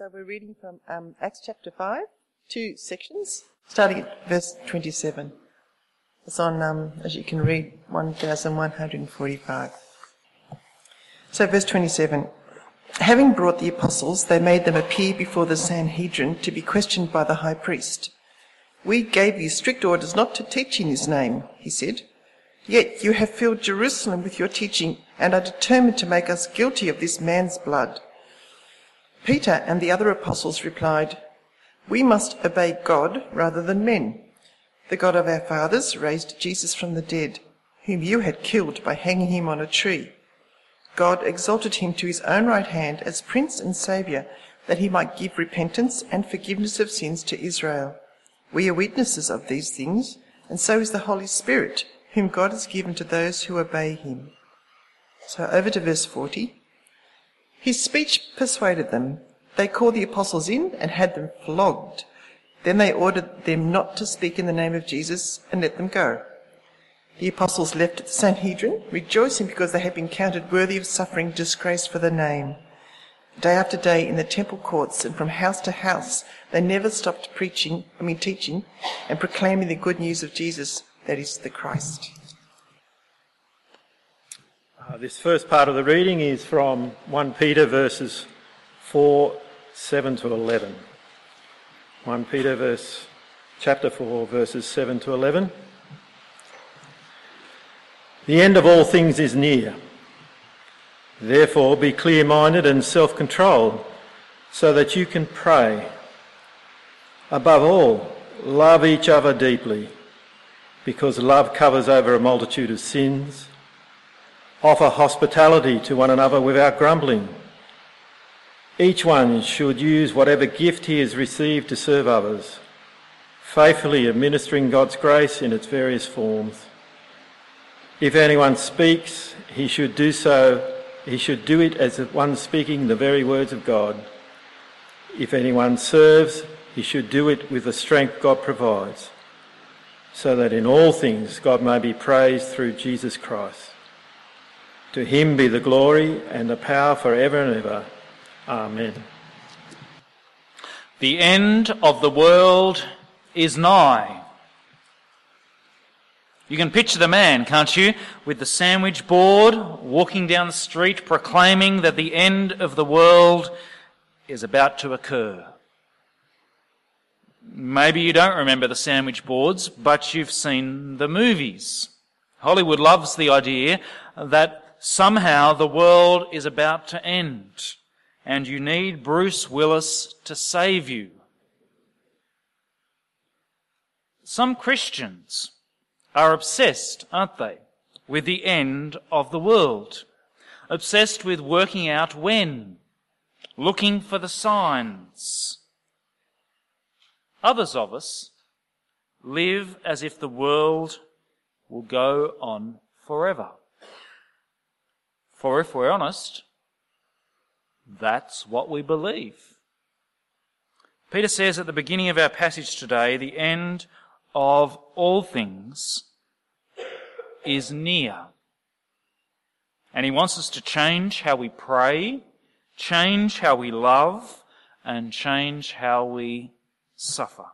So we're reading from um, Acts chapter 5, two sections, starting at verse 27. It's on, um, as you can read, 1145. So, verse 27. Having brought the apostles, they made them appear before the Sanhedrin to be questioned by the high priest. We gave you strict orders not to teach in his name, he said. Yet you have filled Jerusalem with your teaching and are determined to make us guilty of this man's blood. Peter and the other apostles replied, We must obey God rather than men. The God of our fathers raised Jesus from the dead, whom you had killed by hanging him on a tree. God exalted him to his own right hand as Prince and Saviour, that he might give repentance and forgiveness of sins to Israel. We are witnesses of these things, and so is the Holy Spirit, whom God has given to those who obey him. So over to verse 40. His speech persuaded them. They called the apostles in and had them flogged. Then they ordered them not to speak in the name of Jesus and let them go. The apostles left the Sanhedrin, rejoicing because they had been counted worthy of suffering disgrace for the name. Day after day in the temple courts and from house to house, they never stopped preaching, I mean teaching, and proclaiming the good news of Jesus, that is the Christ. Uh, this first part of the reading is from 1 Peter verses 4, 7 to 11. 1 Peter verse, chapter 4 verses 7 to 11. The end of all things is near. Therefore be clear-minded and self-controlled so that you can pray. Above all, love each other deeply because love covers over a multitude of sins. Offer hospitality to one another without grumbling. Each one should use whatever gift he has received to serve others, faithfully administering God's grace in its various forms. If anyone speaks, he should do so, he should do it as one speaking the very words of God. If anyone serves, he should do it with the strength God provides, so that in all things God may be praised through Jesus Christ. To him be the glory and the power forever and ever. Amen. The end of the world is nigh. You can picture the man, can't you, with the sandwich board walking down the street proclaiming that the end of the world is about to occur. Maybe you don't remember the sandwich boards, but you've seen the movies. Hollywood loves the idea that somehow the world is about to end and you need Bruce Willis to save you. Some Christians are obsessed, aren't they, with the end of the world. Obsessed with working out when, looking for the signs. Others of us live as if the world will go on forever. For if we're honest, that's what we believe. Peter says at the beginning of our passage today, the end of all things is near. And he wants us to change how we pray, change how we love, and change how we suffer.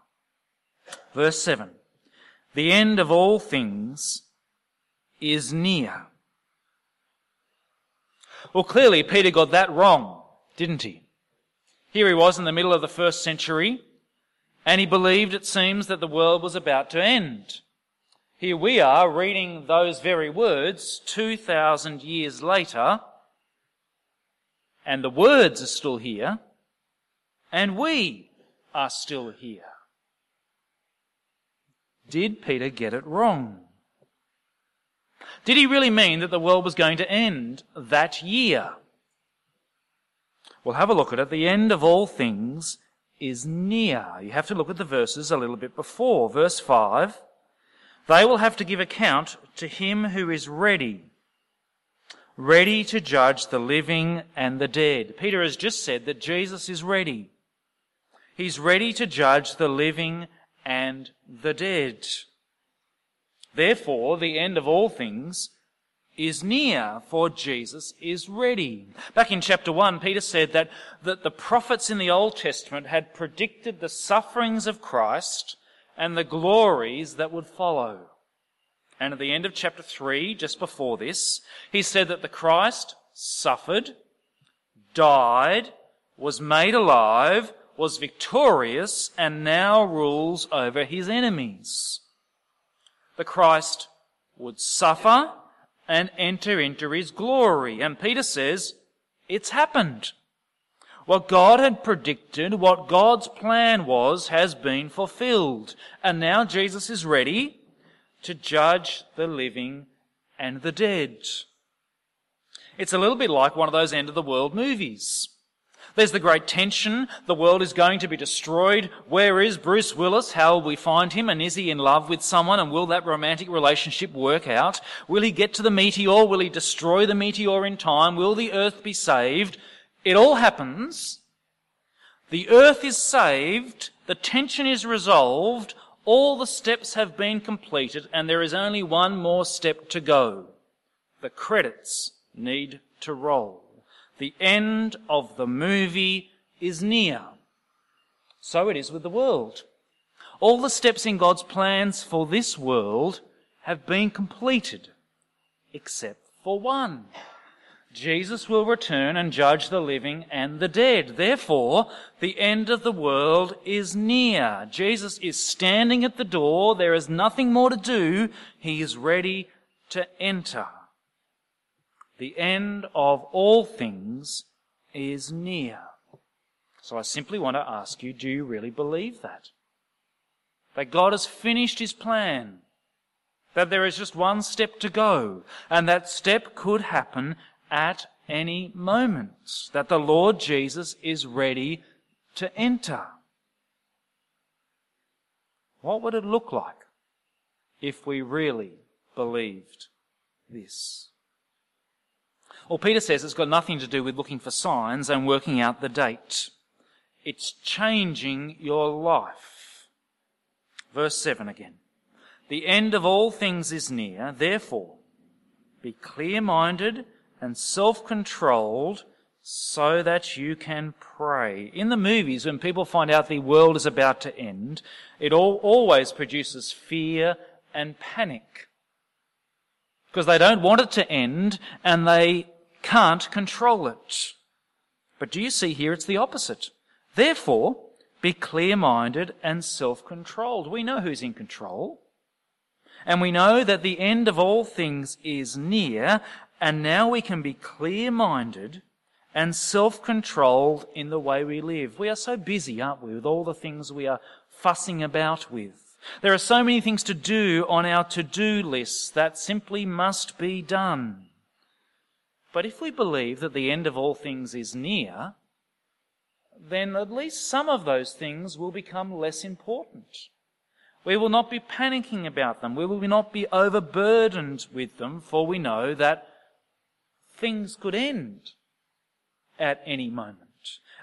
Verse 7. The end of all things is near. Well, clearly Peter got that wrong, didn't he? Here he was in the middle of the first century, and he believed, it seems, that the world was about to end. Here we are reading those very words 2,000 years later, and the words are still here, and we are still here. Did Peter get it wrong? Did he really mean that the world was going to end that year? Well, have a look at it. The end of all things is near. You have to look at the verses a little bit before. Verse 5 They will have to give account to him who is ready, ready to judge the living and the dead. Peter has just said that Jesus is ready. He's ready to judge the living and the dead. Therefore, the end of all things is near, for Jesus is ready. Back in chapter 1, Peter said that, that the prophets in the Old Testament had predicted the sufferings of Christ and the glories that would follow. And at the end of chapter 3, just before this, he said that the Christ suffered, died, was made alive, was victorious, and now rules over his enemies. The Christ would suffer and enter into his glory. And Peter says, it's happened. What God had predicted, what God's plan was, has been fulfilled. And now Jesus is ready to judge the living and the dead. It's a little bit like one of those end of the world movies. There's the great tension. The world is going to be destroyed. Where is Bruce Willis? How will we find him? And is he in love with someone? And will that romantic relationship work out? Will he get to the meteor? Will he destroy the meteor in time? Will the earth be saved? It all happens. The earth is saved. The tension is resolved. All the steps have been completed and there is only one more step to go. The credits need to roll. The end of the movie is near. So it is with the world. All the steps in God's plans for this world have been completed, except for one. Jesus will return and judge the living and the dead. Therefore, the end of the world is near. Jesus is standing at the door. There is nothing more to do. He is ready to enter. The end of all things is near. So I simply want to ask you, do you really believe that? That God has finished his plan. That there is just one step to go. And that step could happen at any moment. That the Lord Jesus is ready to enter. What would it look like if we really believed this? Well, Peter says it's got nothing to do with looking for signs and working out the date. It's changing your life. Verse 7 again. The end of all things is near, therefore, be clear minded and self controlled so that you can pray. In the movies, when people find out the world is about to end, it all, always produces fear and panic. Because they don't want it to end and they can't control it. But do you see here it's the opposite? Therefore, be clear minded and self controlled. We know who's in control. And we know that the end of all things is near, and now we can be clear minded and self controlled in the way we live. We are so busy, aren't we, with all the things we are fussing about with. There are so many things to do on our to do lists that simply must be done. But if we believe that the end of all things is near, then at least some of those things will become less important. We will not be panicking about them. We will not be overburdened with them, for we know that things could end at any moment.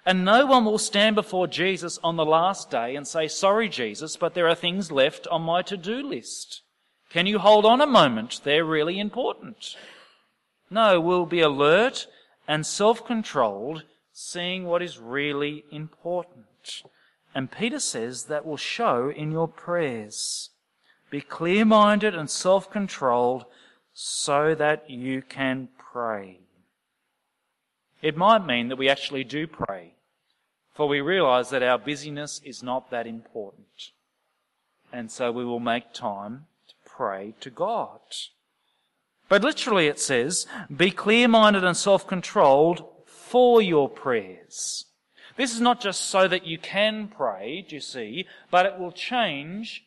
And no one will stand before Jesus on the last day and say, sorry, Jesus, but there are things left on my to-do list. Can you hold on a moment? They're really important. No, we'll be alert and self-controlled, seeing what is really important. And Peter says that will show in your prayers. Be clear-minded and self-controlled so that you can pray. It might mean that we actually do pray, for we realize that our busyness is not that important. And so we will make time to pray to God. But literally it says, be clear minded and self controlled for your prayers. This is not just so that you can pray, do you see, but it will change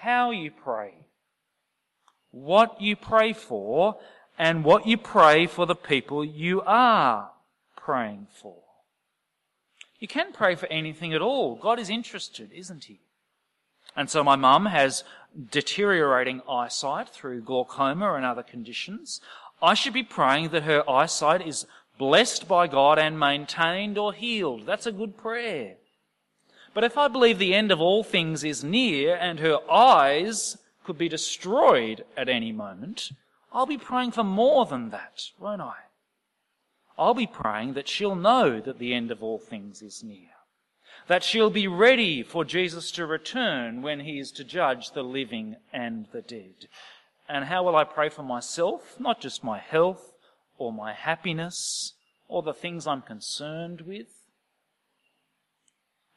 how you pray. What you pray for and what you pray for the people you are praying for. You can pray for anything at all. God is interested, isn't He? And so my mum has deteriorating eyesight through glaucoma and other conditions. I should be praying that her eyesight is blessed by God and maintained or healed. That's a good prayer. But if I believe the end of all things is near and her eyes could be destroyed at any moment, I'll be praying for more than that, won't I? I'll be praying that she'll know that the end of all things is near. That she'll be ready for Jesus to return when he is to judge the living and the dead. And how will I pray for myself? Not just my health or my happiness or the things I'm concerned with,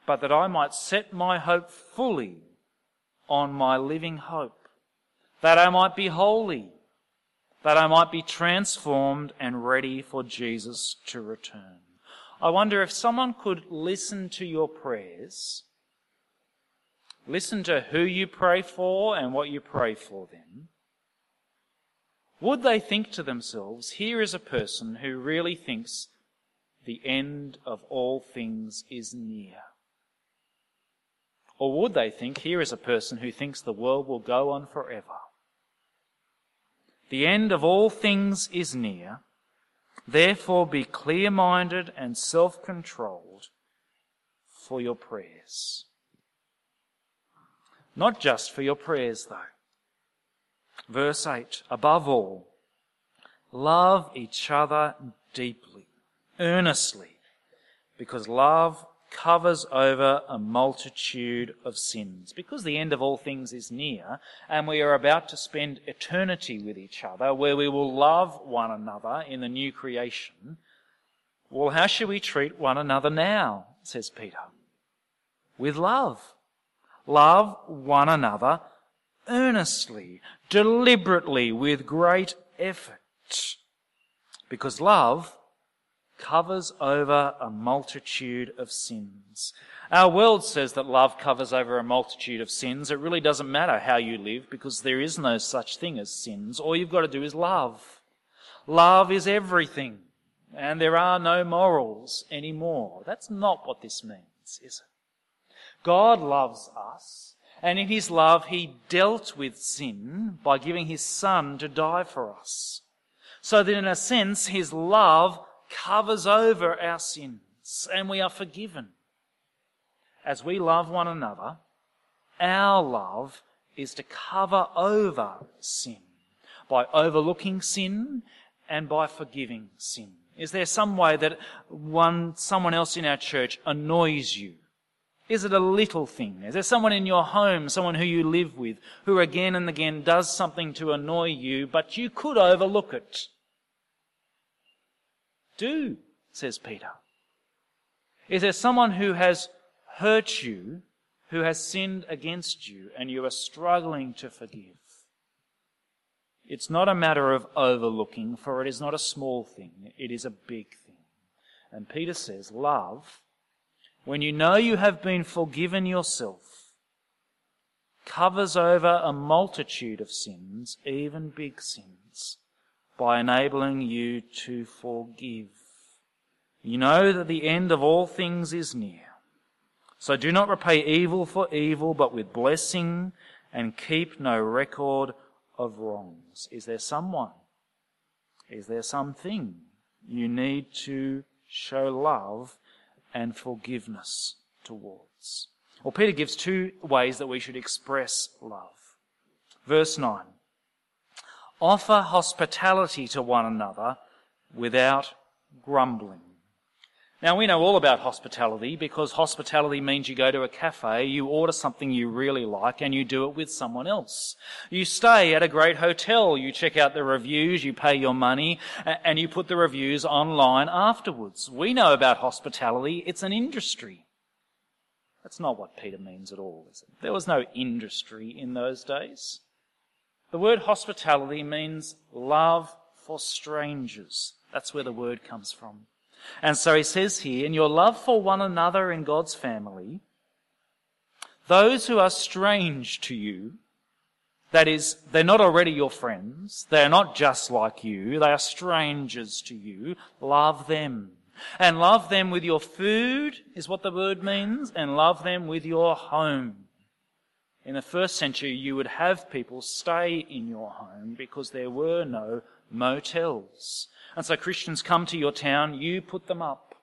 but that I might set my hope fully on my living hope, that I might be holy, that I might be transformed and ready for Jesus to return. I wonder if someone could listen to your prayers, listen to who you pray for and what you pray for them. Would they think to themselves, here is a person who really thinks the end of all things is near? Or would they think, here is a person who thinks the world will go on forever? The end of all things is near. Therefore, be clear minded and self controlled for your prayers. Not just for your prayers, though. Verse 8 Above all, love each other deeply, earnestly, because love covers over a multitude of sins. Because the end of all things is near, and we are about to spend eternity with each other, where we will love one another in the new creation, well, how should we treat one another now? says Peter. With love. Love one another earnestly, deliberately, with great effort. Because love covers over a multitude of sins. Our world says that love covers over a multitude of sins. It really doesn't matter how you live because there is no such thing as sins. All you've got to do is love. Love is everything. And there are no morals anymore. That's not what this means, is it? God loves us. And in his love, he dealt with sin by giving his son to die for us. So that in a sense, his love covers over our sins and we are forgiven. As we love one another, our love is to cover over sin by overlooking sin and by forgiving sin. Is there some way that one, someone else in our church annoys you? Is it a little thing? Is there someone in your home, someone who you live with, who again and again does something to annoy you, but you could overlook it? Do, says Peter. Is there someone who has hurt you, who has sinned against you, and you are struggling to forgive? It's not a matter of overlooking, for it is not a small thing, it is a big thing. And Peter says, Love, when you know you have been forgiven yourself, covers over a multitude of sins, even big sins by enabling you to forgive. You know that the end of all things is near. So do not repay evil for evil, but with blessing, and keep no record of wrongs. Is there someone? Is there something you need to show love and forgiveness towards? Well, Peter gives two ways that we should express love. Verse 9 offer hospitality to one another without grumbling. Now we know all about hospitality because hospitality means you go to a cafe, you order something you really like and you do it with someone else. You stay at a great hotel, you check out the reviews, you pay your money and you put the reviews online afterwards. We know about hospitality, it's an industry. That's not what Peter means at all, is it? There was no industry in those days. The word hospitality means love for strangers. That's where the word comes from. And so he says here, in your love for one another in God's family, those who are strange to you, that is, they're not already your friends, they're not just like you, they are strangers to you, love them. And love them with your food, is what the word means, and love them with your home. In the first century, you would have people stay in your home because there were no motels. And so Christians come to your town, you put them up.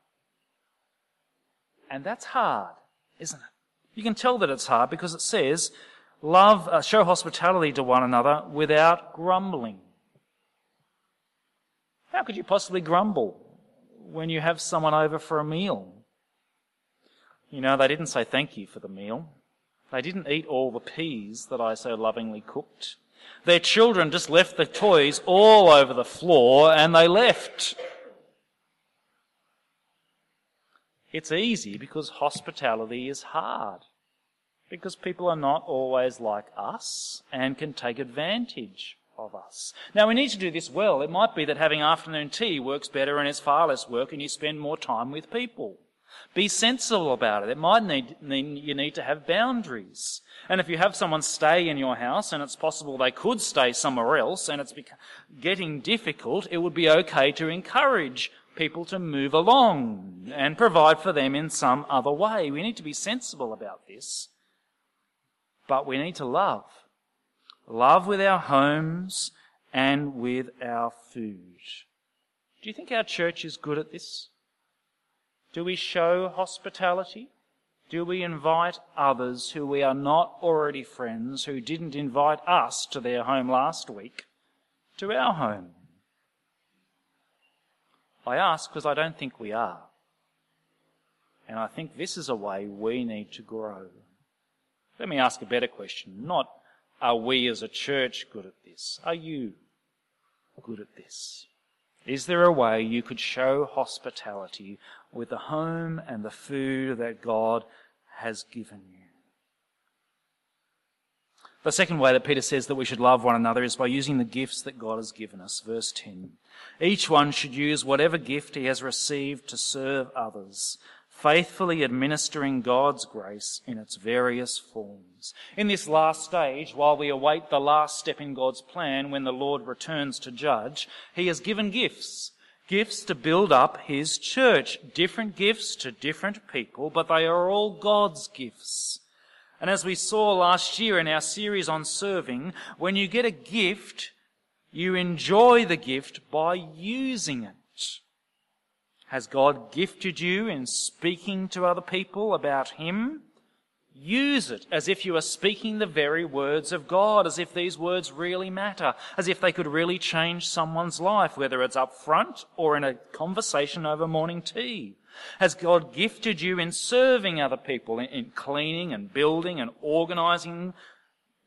And that's hard, isn't it? You can tell that it's hard because it says, love, uh, show hospitality to one another without grumbling. How could you possibly grumble when you have someone over for a meal? You know, they didn't say thank you for the meal. They didn't eat all the peas that I so lovingly cooked. Their children just left the toys all over the floor and they left. It's easy because hospitality is hard. Because people are not always like us and can take advantage of us. Now we need to do this well. It might be that having afternoon tea works better and is far less work and you spend more time with people. Be sensible about it. It might need, mean you need to have boundaries. And if you have someone stay in your house and it's possible they could stay somewhere else and it's getting difficult, it would be okay to encourage people to move along and provide for them in some other way. We need to be sensible about this. But we need to love. Love with our homes and with our food. Do you think our church is good at this? Do we show hospitality? Do we invite others who we are not already friends, who didn't invite us to their home last week, to our home? I ask because I don't think we are. And I think this is a way we need to grow. Let me ask a better question. Not are we as a church good at this? Are you good at this? Is there a way you could show hospitality with the home and the food that God has given you? The second way that Peter says that we should love one another is by using the gifts that God has given us. Verse 10. Each one should use whatever gift he has received to serve others faithfully administering God's grace in its various forms. In this last stage, while we await the last step in God's plan when the Lord returns to judge, He has given gifts. Gifts to build up His church. Different gifts to different people, but they are all God's gifts. And as we saw last year in our series on serving, when you get a gift, you enjoy the gift by using it. Has God gifted you in speaking to other people about Him? Use it as if you are speaking the very words of God, as if these words really matter, as if they could really change someone's life, whether it's up front or in a conversation over morning tea. Has God gifted you in serving other people, in cleaning and building and organizing?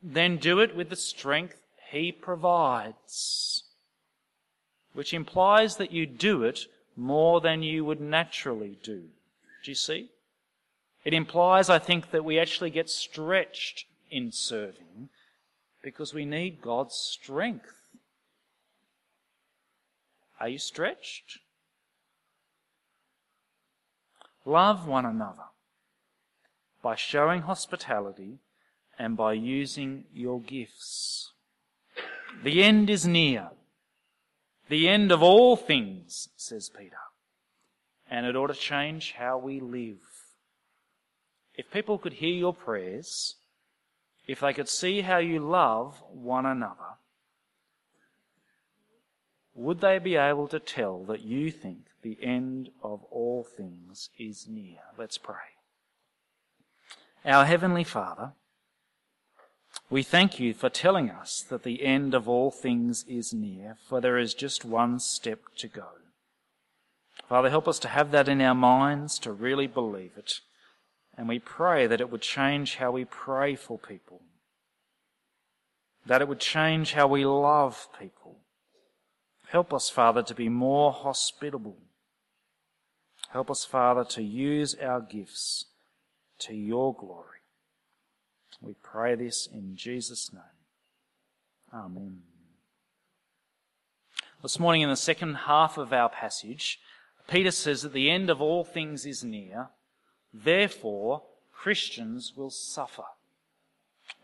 Then do it with the strength He provides. Which implies that you do it more than you would naturally do. Do you see? It implies, I think, that we actually get stretched in serving because we need God's strength. Are you stretched? Love one another by showing hospitality and by using your gifts. The end is near the end of all things, says Peter. And it ought to change how we live. If people could hear your prayers, if they could see how you love one another, would they be able to tell that you think the end of all things is near? Let's pray. Our Heavenly Father, we thank you for telling us that the end of all things is near, for there is just one step to go. Father, help us to have that in our minds, to really believe it. And we pray that it would change how we pray for people, that it would change how we love people. Help us, Father, to be more hospitable. Help us, Father, to use our gifts to your glory. We pray this in Jesus' name. Amen. This morning, in the second half of our passage, Peter says that the end of all things is near. Therefore, Christians will suffer.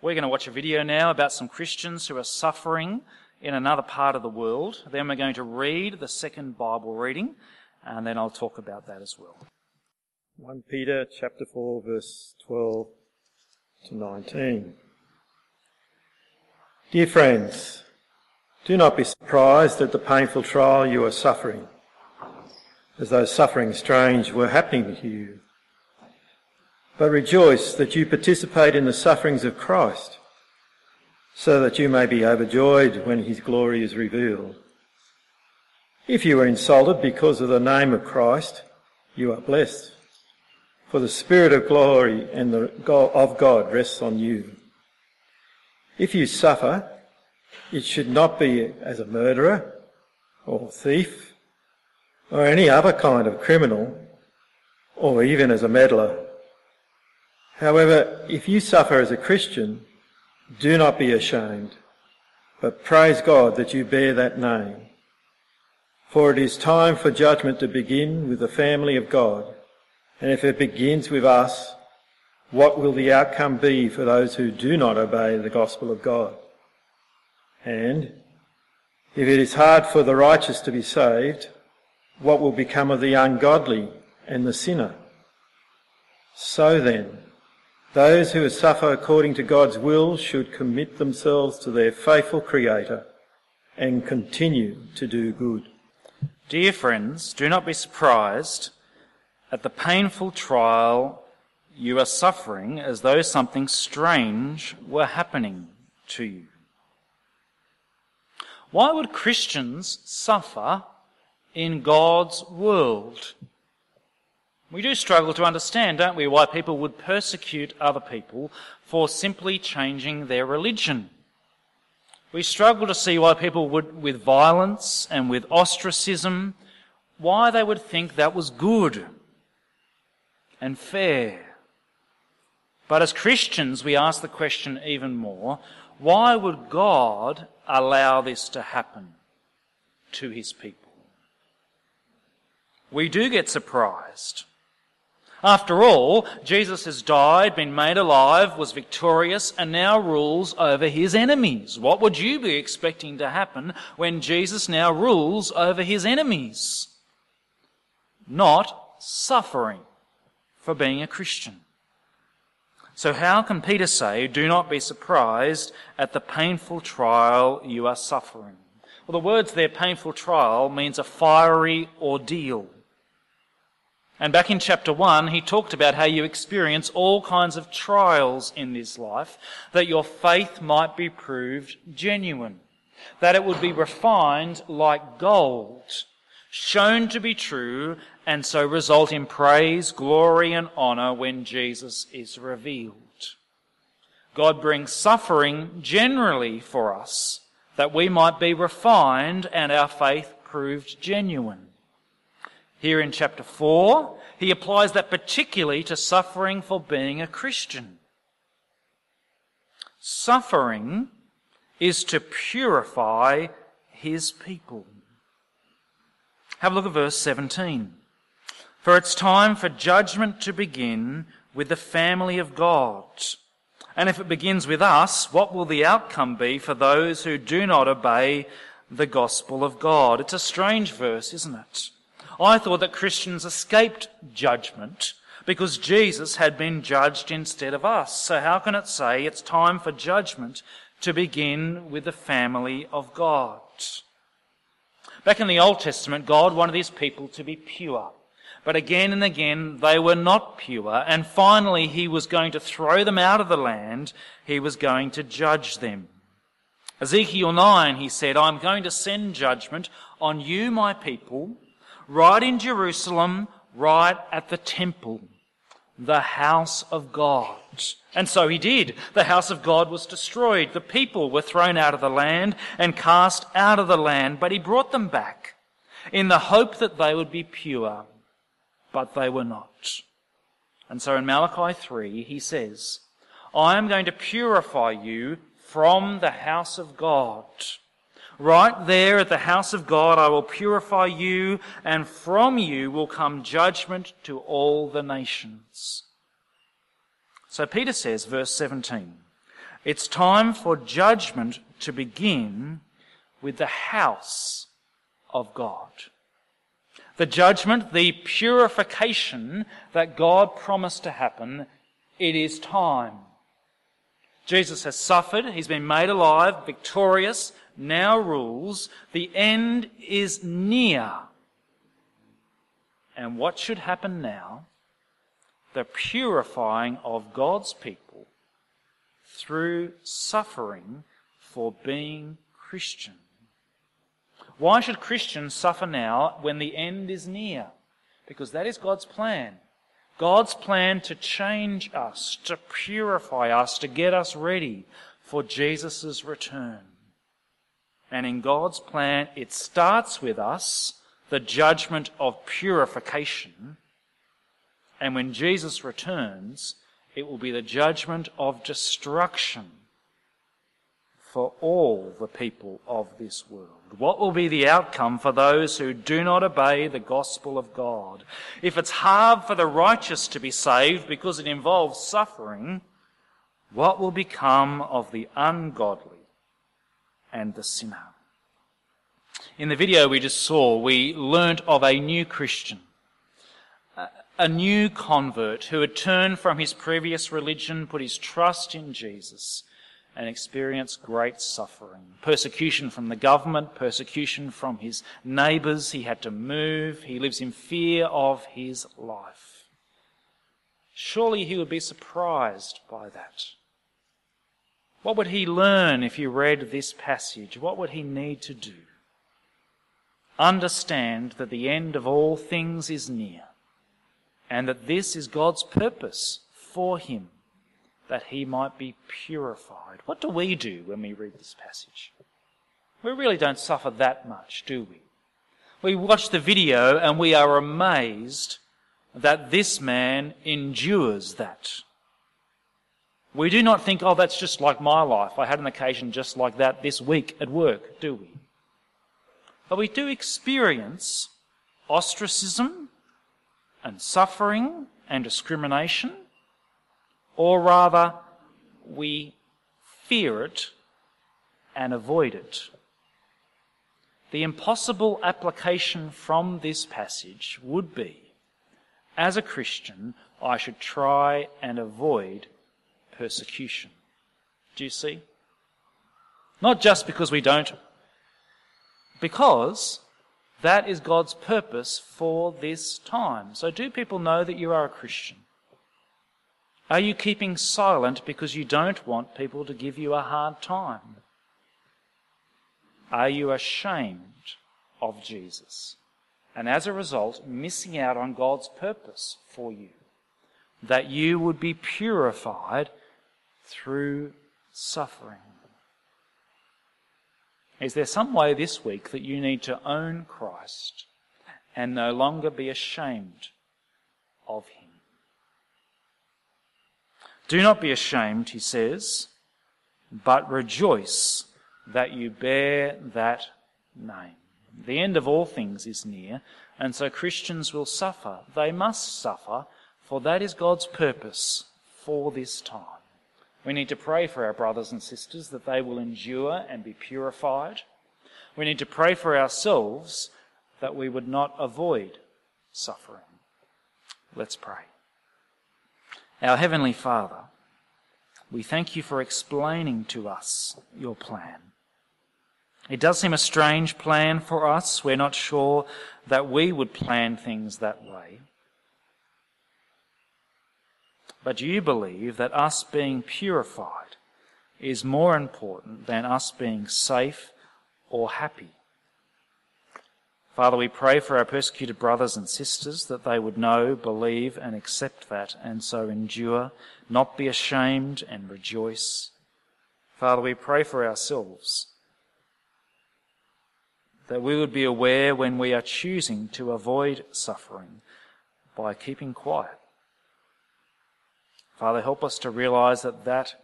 We're going to watch a video now about some Christians who are suffering in another part of the world. Then we're going to read the second Bible reading, and then I'll talk about that as well. 1 Peter chapter 4 verse 12 to 19. Dear friends, do not be surprised at the painful trial you are suffering, as though suffering strange were happening to you. But rejoice that you participate in the sufferings of Christ, so that you may be overjoyed when his glory is revealed. If you are insulted because of the name of Christ, you are blessed, for the Spirit of glory and the God of God rests on you. If you suffer, it should not be as a murderer or thief or any other kind of criminal or even as a meddler. However, if you suffer as a Christian, do not be ashamed, but praise God that you bear that name. For it is time for judgment to begin with the family of God. And if it begins with us, what will the outcome be for those who do not obey the gospel of God? And if it is hard for the righteous to be saved, what will become of the ungodly and the sinner? So then, those who suffer according to God's will should commit themselves to their faithful Creator and continue to do good. Dear friends, do not be surprised at the painful trial you are suffering as though something strange were happening to you. Why would Christians suffer in God's world? We do struggle to understand, don't we, why people would persecute other people for simply changing their religion. We struggle to see why people would, with violence and with ostracism, why they would think that was good and fair. But as Christians, we ask the question even more why would God allow this to happen to his people? We do get surprised after all, Jesus has died, been made alive, was victorious, and now rules over his enemies. What would you be expecting to happen when Jesus now rules over his enemies? Not suffering for being a Christian. So how can Peter say, do not be surprised at the painful trial you are suffering? Well, the words there, painful trial, means a fiery ordeal. And back in chapter 1, he talked about how you experience all kinds of trials in this life, that your faith might be proved genuine, that it would be refined like gold, shown to be true, and so result in praise, glory, and honour when Jesus is revealed. God brings suffering generally for us, that we might be refined and our faith proved genuine. Here in chapter 4, he applies that particularly to suffering for being a Christian. Suffering is to purify his people. Have a look at verse 17. For it's time for judgment to begin with the family of God. And if it begins with us, what will the outcome be for those who do not obey the gospel of God? It's a strange verse, isn't it? I thought that Christians escaped judgment because Jesus had been judged instead of us. So how can it say it's time for judgment to begin with the family of God? Back in the Old Testament, God wanted his people to be pure. But again and again, they were not pure. And finally, he was going to throw them out of the land. He was going to judge them. Ezekiel 9, he said, I'm going to send judgment on you, my people, right in Jerusalem, right at the temple, the house of God. And so he did. The house of God was destroyed. The people were thrown out of the land and cast out of the land, but he brought them back in the hope that they would be pure, but they were not. And so in Malachi 3, he says, I am going to purify you from the house of God Right there at the house of God, I will purify you, and from you will come judgment to all the nations. So Peter says, verse 17, it's time for judgment to begin with the house of God. The judgment, the purification that God promised to happen, it is time. Jesus has suffered, he's been made alive, victorious, now rules. The end is near. And what should happen now? The purifying of God's people through suffering for being Christian. Why should Christians suffer now when the end is near? Because that is God's plan. God's plan to change us, to purify us, to get us ready for Jesus' return. And in God's plan, it starts with us, the judgment of purification. And when Jesus returns, it will be the judgment of destruction for all the people of this world. What will be the outcome for those who do not obey the gospel of God? If it's hard for the righteous to be saved because it involves suffering, what will become of the ungodly and the sinner? In the video we just saw, we learnt of a new Christian, a new convert who had turned from his previous religion, put his trust in Jesus, and experienced great suffering. Persecution from the government, persecution from his neighbours. He had to move. He lives in fear of his life. Surely he would be surprised by that. What would he learn if he read this passage? What would he need to do? Understand that the end of all things is near and that this is God's purpose for him that he might be purified. What do we do when we read this passage? We really don't suffer that much, do we? We watch the video and we are amazed that this man endures that. We do not think, oh, that's just like my life. I had an occasion just like that this week at work, do we? But we do experience ostracism and suffering and discrimination or rather, we fear it and avoid it. The impossible application from this passage would be as a Christian, I should try and avoid persecution. Do you see? Not just because we don't, because that is God's purpose for this time. So, do people know that you are a Christian? Are you keeping silent because you don't want people to give you a hard time? Are you ashamed of Jesus? And as a result, missing out on God's purpose for you, that you would be purified through suffering. Is there some way this week that you need to own Christ and no longer be ashamed of Him? Do not be ashamed, he says, but rejoice that you bear that name. The end of all things is near, and so Christians will suffer. They must suffer, for that is God's purpose for this time. We need to pray for our brothers and sisters that they will endure and be purified. We need to pray for ourselves that we would not avoid suffering. Let's pray. Our Heavenly Father, we thank you for explaining to us your plan. It does seem a strange plan for us. We're not sure that we would plan things that way. But you believe that us being purified is more important than us being safe or happy. Father, we pray for our persecuted brothers and sisters that they would know, believe, and accept that, and so endure, not be ashamed, and rejoice. Father, we pray for ourselves that we would be aware when we are choosing to avoid suffering by keeping quiet. Father, help us to realize that that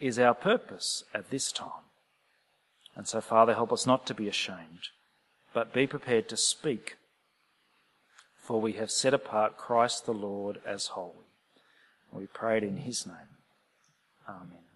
is our purpose at this time. And so, Father, help us not to be ashamed but be prepared to speak, for we have set apart Christ the Lord as holy. We prayed in his name. Amen.